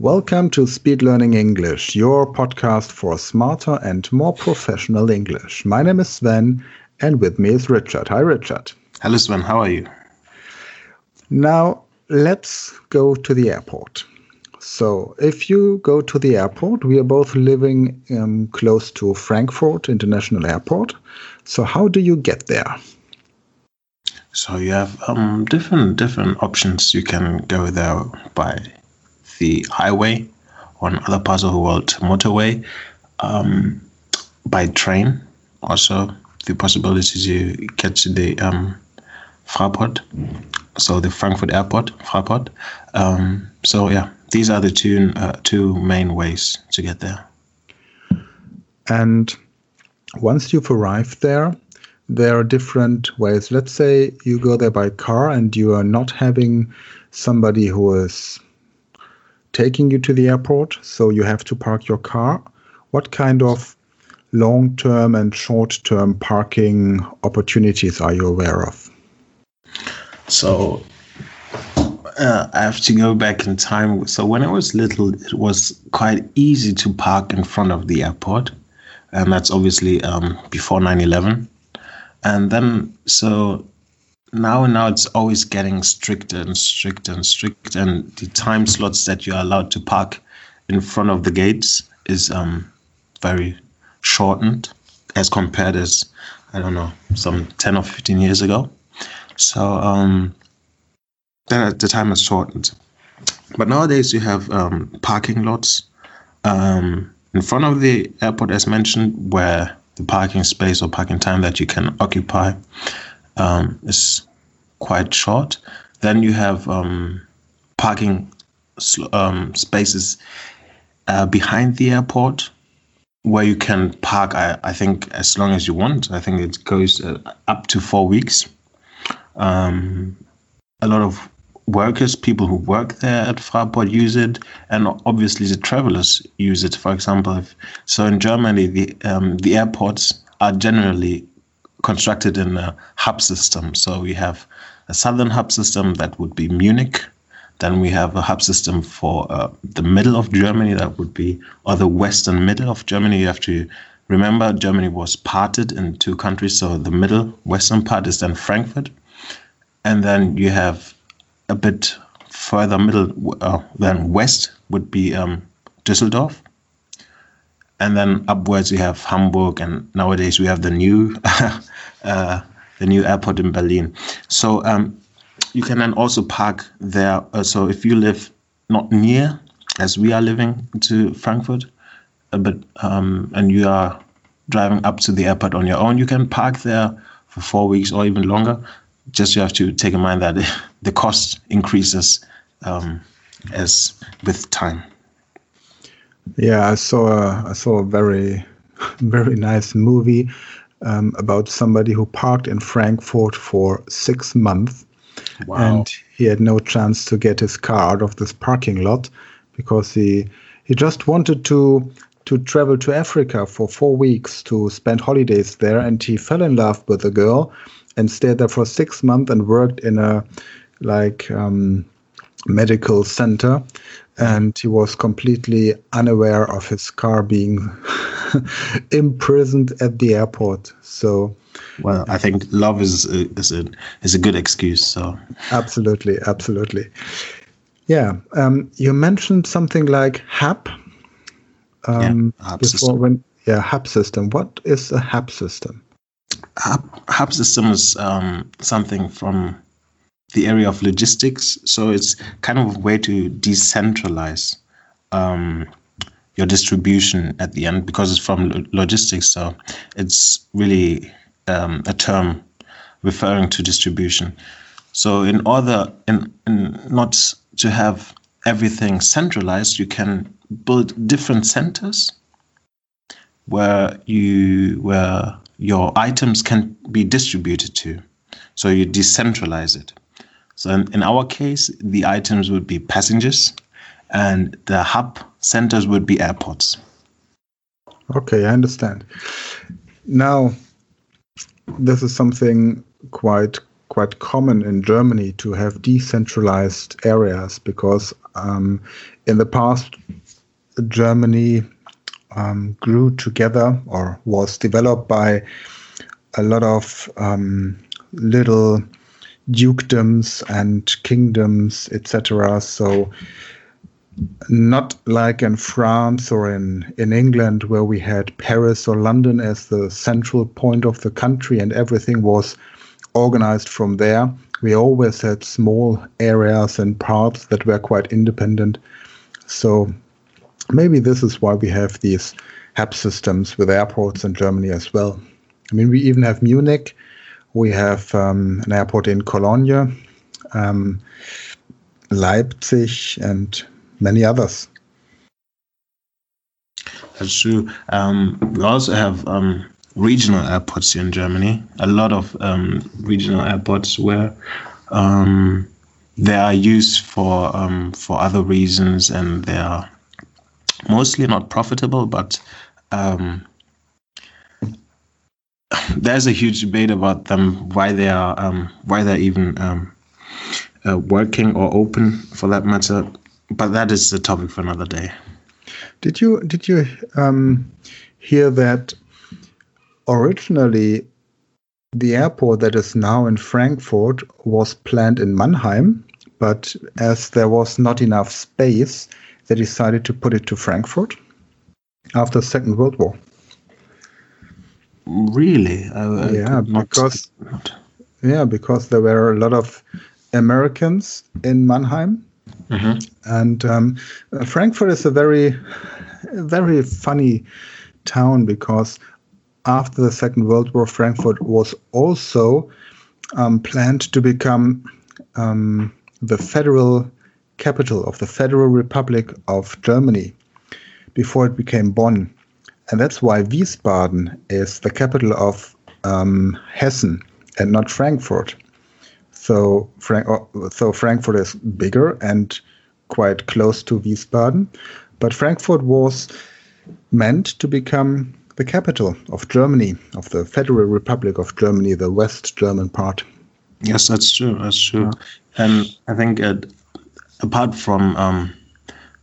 Welcome to Speed Learning English, your podcast for smarter and more professional English. My name is Sven, and with me is Richard. Hi, Richard. Hello, Sven. How are you? Now, let's go to the airport. So, if you go to the airport, we are both living um, close to Frankfurt International Airport. So, how do you get there? So you have um, different different options. You can go there by the highway, on other parts of the world, motorway, um, by train. Also, the possibility to catch the um, Fraport, so the Frankfurt Airport, Fraport. Um, so yeah, these are the two uh, two main ways to get there. And once you've arrived there, there are different ways. Let's say you go there by car and you are not having somebody who is taking you to the airport, so you have to park your car. What kind of long term and short term parking opportunities are you aware of? So uh, I have to go back in time. So when I was little, it was quite easy to park in front of the airport, and that's obviously um, before 9 11. And then, so now now it's always getting stricter and stricter and stricter, and the time slots that you're allowed to park in front of the gates is um, very shortened as compared as I don't know some 10 or 15 years ago. So um, then the time is shortened. But nowadays you have um, parking lots um, in front of the airport, as mentioned, where the parking space or parking time that you can occupy um, is quite short. Then you have um, parking um, spaces uh, behind the airport where you can park, I, I think, as long as you want. I think it goes uh, up to four weeks. Um, a lot of workers, people who work there at Fraport use it, and obviously the travelers use it. For example, if, so in Germany, the um, the airports are generally constructed in a hub system. So we have a southern hub system that would be Munich. Then we have a hub system for uh, the middle of Germany that would be, or the western middle of Germany. You have to remember Germany was parted in two countries. So the middle western part is then Frankfurt. And then you have a bit further middle uh, than west would be um, Düsseldorf. And then upwards we have Hamburg, and nowadays we have the new uh, the new airport in Berlin. So um, you can then also park there. Uh, so if you live not near, as we are living to Frankfurt, uh, but um, and you are driving up to the airport on your own, you can park there for four weeks or even longer just you have to take in mind that the cost increases um, as with time. Yeah, I saw a, I saw a very very nice movie um, about somebody who parked in Frankfurt for six months, wow. and he had no chance to get his car out of this parking lot because he he just wanted to to travel to Africa for four weeks to spend holidays there, and he fell in love with a girl and stayed there for six months and worked in a like um, medical center and he was completely unaware of his car being imprisoned at the airport. So well i think love is a, is a is a good excuse so. Absolutely absolutely. Yeah um, you mentioned something like hap um, yeah, before system. when yeah hap system. What is a hap system? Hap, hub system is um, something from the area of logistics. So it's kind of a way to decentralize um, your distribution at the end because it's from logistics. So it's really um, a term referring to distribution. So in order in, in not to have everything centralized, you can build different centers where you where your items can be distributed to. So you decentralize it. So in, in our case, the items would be passengers and the hub centers would be airports. Okay, I understand. Now, this is something quite quite common in Germany to have decentralized areas because um, in the past, Germany um, grew together or was developed by a lot of um, little dukedoms and kingdoms, etc. So not like in France or in, in England, where we had Paris or London as the central point of the country and everything was organized from there. We always had small areas and parts that were quite independent. So maybe this is why we have these hub systems with airports in Germany as well. I mean, we even have Munich. We have um, an airport in Cologne, um, Leipzig, and many others. That's true. Um, we also have um, regional airports in Germany. A lot of um, regional airports where um, they are used for for other reasons, and they are mostly not profitable. But there's a huge debate about them why they are why they're even uh, working or open for that matter but that is a topic for another day. Did you did you um, hear that originally the airport that is now in Frankfurt was planned in Mannheim, but as there was not enough space, they decided to put it to Frankfurt after the Second World War. Really? I, I yeah, because yeah, because there were a lot of Americans in Mannheim Mm-hmm. And um, Frankfurt is a very, very funny town because after the Second World War, Frankfurt was also um, planned to become um, the federal capital of the Federal Republic of Germany before it became Bonn. And that's why Wiesbaden is the capital of um, Hessen and not Frankfurt. So, Frank, so Frankfurt is bigger and quite close to Wiesbaden, but Frankfurt was meant to become the capital of Germany, of the Federal Republic of Germany, the West German part. Yes, that's true. That's true. And I think uh, apart from um,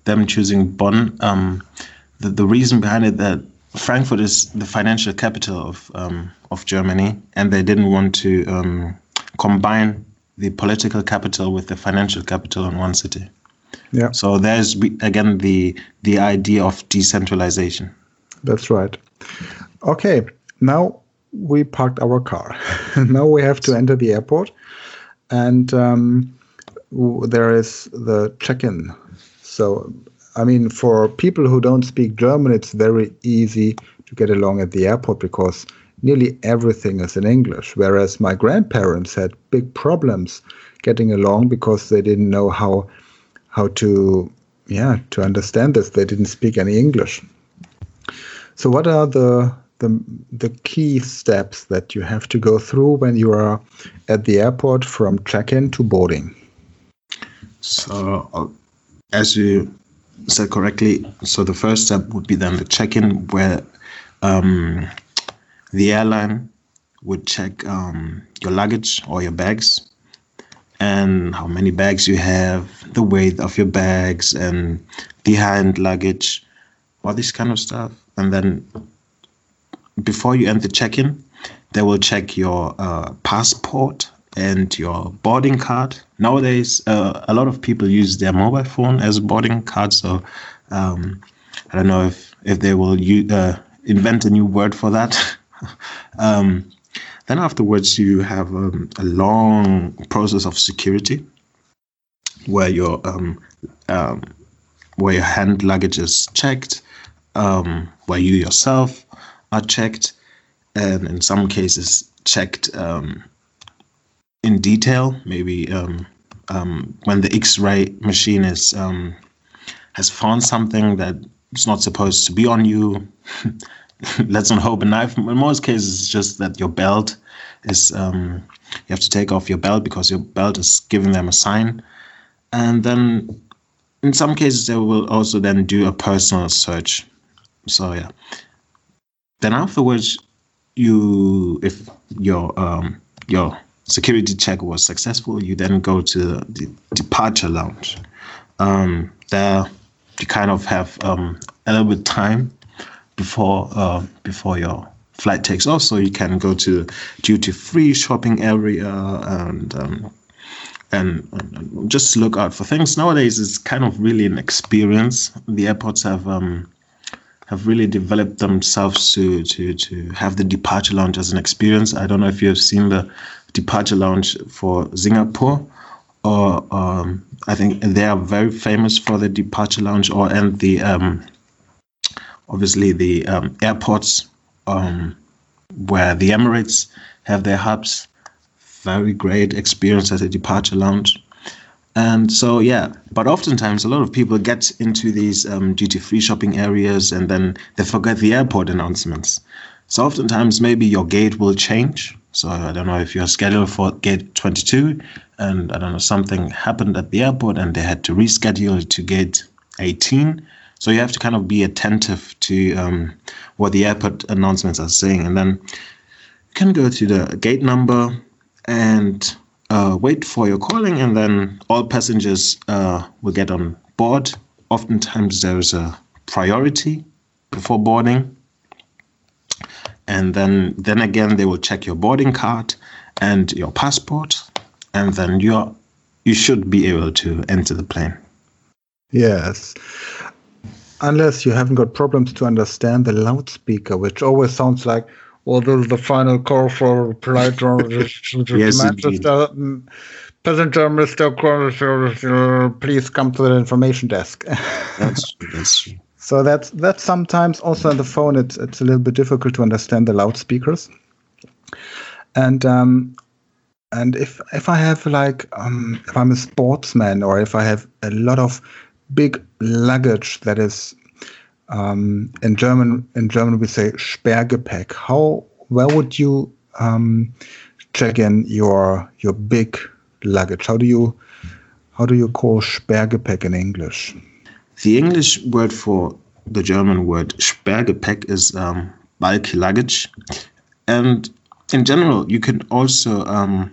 them choosing Bonn, um, the, the reason behind it that Frankfurt is the financial capital of um, of Germany, and they didn't want to um, combine the political capital with the financial capital in one city. Yeah. So there's again the the idea of decentralization. That's right. Okay, now we parked our car. now we have to enter the airport, and um, there is the check-in. So, I mean, for people who don't speak German, it's very easy to get along at the airport because nearly everything is in English. Whereas my grandparents had big problems getting along because they didn't know how how to yeah to understand this. They didn't speak any English. So what are the the the key steps that you have to go through when you are at the airport from check-in to boarding? So uh, as you said correctly, so the first step would be then the check-in where um, the airline would check um, your luggage or your bags and how many bags you have, the weight of your bags, and the hand luggage, all this kind of stuff. And then before you enter check in, they will check your uh, passport and your boarding card. Nowadays, uh, a lot of people use their mobile phone as boarding card. So um, I don't know if, if they will uh, invent a new word for that. um, then afterwards, you have um, a long process of security where your um, um, where your hand luggage is checked, um, where you yourself are checked, and in some cases checked in detail. Maybe um, when the X-ray machine is has found something that is not supposed to be on you. let's not hope a knife. In most cases, it's just that your belt is um, you have to take off your belt because your belt is giving them a sign, and then in some cases they will also then do a personal search. So yeah. Then afterwards, you if your um, your security check was successful, you then go to the departure lounge. Um, there you kind of have um, a little bit of time before uh, before your flight takes off, so you can go to duty free shopping area and, um, and and just look out for things. Nowadays, it's kind of really an experience. The airports have um, have really developed themselves to to to have the departure lounge as an experience. I don't know if you have seen the departure lounge for Singapore, or um, I think they are very famous for the departure lounge, or and the um, obviously the um, airports um, where the Emirates have their hubs. Very great experience at a departure lounge. And so, yeah, but oftentimes a lot of people get into these um, duty free shopping areas and then they forget the airport announcements. So, oftentimes, maybe your gate will change. So, I don't know if you're scheduled for gate 22 and I don't know, something happened at the airport and they had to reschedule to gate 18. So, you have to kind of be attentive to um, what the airport announcements are saying. And then you can go to the gate number and uh, wait for your calling, and then all passengers uh, will get on board. Oftentimes, there's a priority before boarding, and then then again they will check your boarding card and your passport, and then you're you should be able to enter the plane. Yes. Unless you haven't got problems to understand the loudspeaker, which always sounds like well, this is the final call for flight yes, Manchester. Mm, passenger Mr. Crawford, please come to the information desk. that's true. That's true. So that's that's sometimes also on the phone. It's it's a little bit difficult to understand the loudspeakers. And um, and if if I have like um, if I'm a sportsman or if I have a lot of big luggage that is um, in German, in German we say Sperrgepäck. How where would you um, check in your your big luggage? How do you how do you call Sperrgepäck in English? The English word for the German word Sperrgepäck is um, bulky luggage, and in general, you can also um,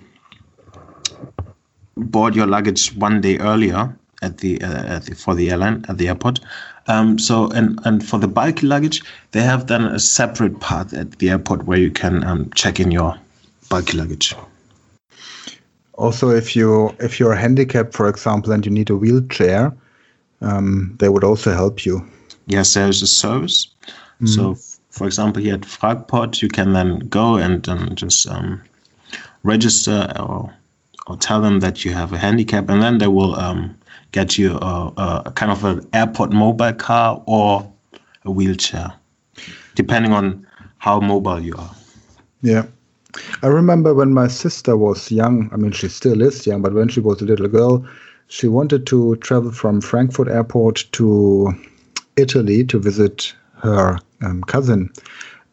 board your luggage one day earlier at the, uh, at the for the airline at the airport um, so and and for the bulky luggage, they have done a separate part at the airport where you can um, check in your bulky luggage. Also, if you if you're handicapped, for example, and you need a wheelchair, um, they would also help you. Yes, there is a service. Mm. So, for example, here at Fraport, you can then go and um, just um, register or or tell them that you have a handicap, and then they will um, get you a, a kind of an airport mobile car or a wheelchair, depending on how mobile you are. Yeah. I remember when my sister was young, I mean, she still is young, but when she was a little girl, she wanted to travel from Frankfurt airport to Italy to visit her um, cousin.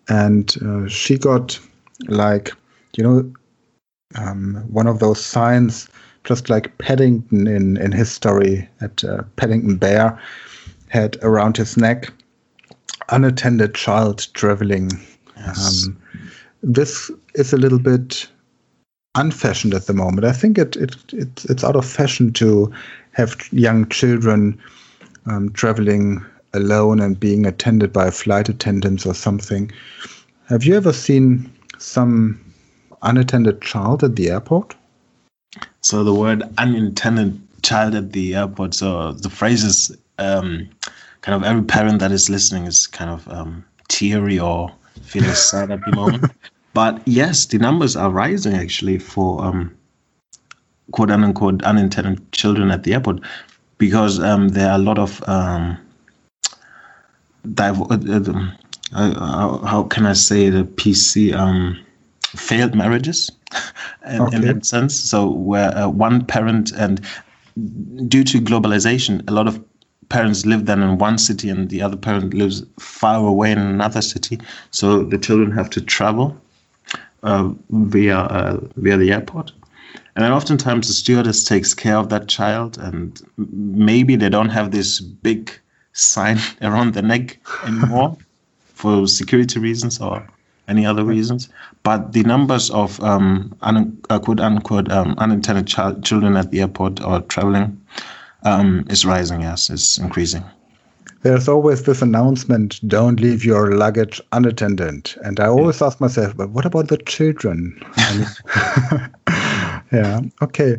And uh, she got like, you know, um, one of those signs just like Paddington in, in his story at uh, Paddington Bear had around his neck unattended child traveling. Yes. Um, this is a little bit unfashioned at the moment. I think it, it, it it's out of fashion to have young children um, traveling alone and being attended by flight attendants or something. Have you ever seen some unattended child at the airport? So the word unintended child at the airport. So the phrase is um, kind of every parent that is listening is kind of um, teary or feeling sad at the moment. But yes, the numbers are rising actually for um, quote unquote unintended children at the airport because um, there are a lot of um, div- uh, uh, how can I say the PC um, failed marriages in, okay. in, that sense. So where uh, one parent and due to globalization, a lot of parents live then in one city and the other parent lives far away in another city. So the children have to travel uh, via uh, via the airport. And then oftentimes the stewardess takes care of that child, and maybe they don't have this big sign around the neck anymore for security reasons or any other reasons. But the numbers of um, un, uh, quote unquote um, unintended ch- children at the airport or traveling um, is rising. Yes, it's increasing. There's always this announcement don't leave your luggage unattended. And I always yeah. ask myself, but what about the children? yeah, okay.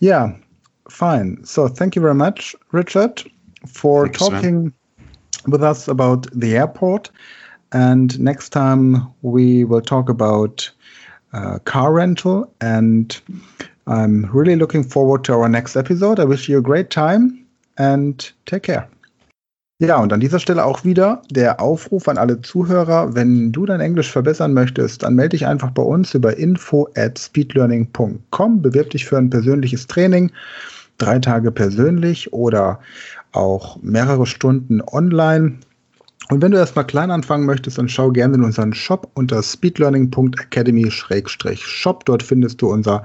Yeah, fine. So thank you very much, Richard, for Thanks, talking man. with us about the airport. And next time we will talk about uh, car rental. And I'm really looking forward to our next episode. I wish you a great time and take care. Ja, und an dieser Stelle auch wieder der Aufruf an alle Zuhörer, wenn du dein Englisch verbessern möchtest, dann melde dich einfach bei uns über info at speedlearning.com, bewirb dich für ein persönliches Training, drei Tage persönlich oder auch mehrere Stunden online. Und wenn du erstmal klein anfangen möchtest, dann schau gerne in unseren Shop unter speedlearning.academy-shop. Dort findest du unser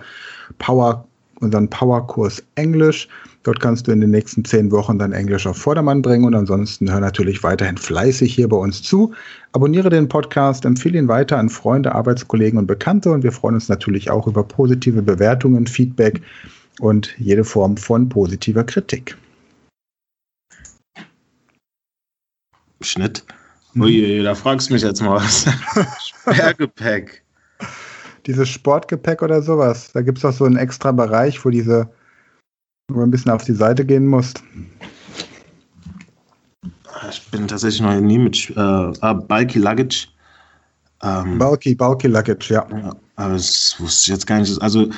Power, unseren Powerkurs Englisch. Dort kannst du in den nächsten zehn Wochen dein Englisch auf Vordermann bringen und ansonsten hör natürlich weiterhin fleißig hier bei uns zu. Abonniere den Podcast, empfehle ihn weiter an Freunde, Arbeitskollegen und Bekannte und wir freuen uns natürlich auch über positive Bewertungen, Feedback und jede Form von positiver Kritik. Schnitt. Ui, da fragst du mich jetzt mal was. Sperrgepäck. Dieses Sportgepäck oder sowas. Da gibt es auch so einen extra Bereich, wo diese wo du ein bisschen auf die Seite gehen musst. Ich bin tatsächlich noch nie mit äh, uh, Bulky Luggage. Ähm, bulky, Bulky Luggage, ja. ja. Aber das wusste ich jetzt gar nicht. Also,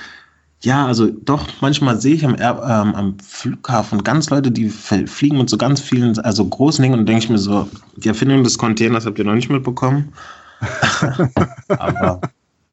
ja, also doch, manchmal sehe ich am, ähm, am Flughafen ganz Leute, die fliegen mit so ganz vielen, also großen Dingen und denke ich mir so, die Erfindung des Containers habt ihr noch nicht mitbekommen. Aber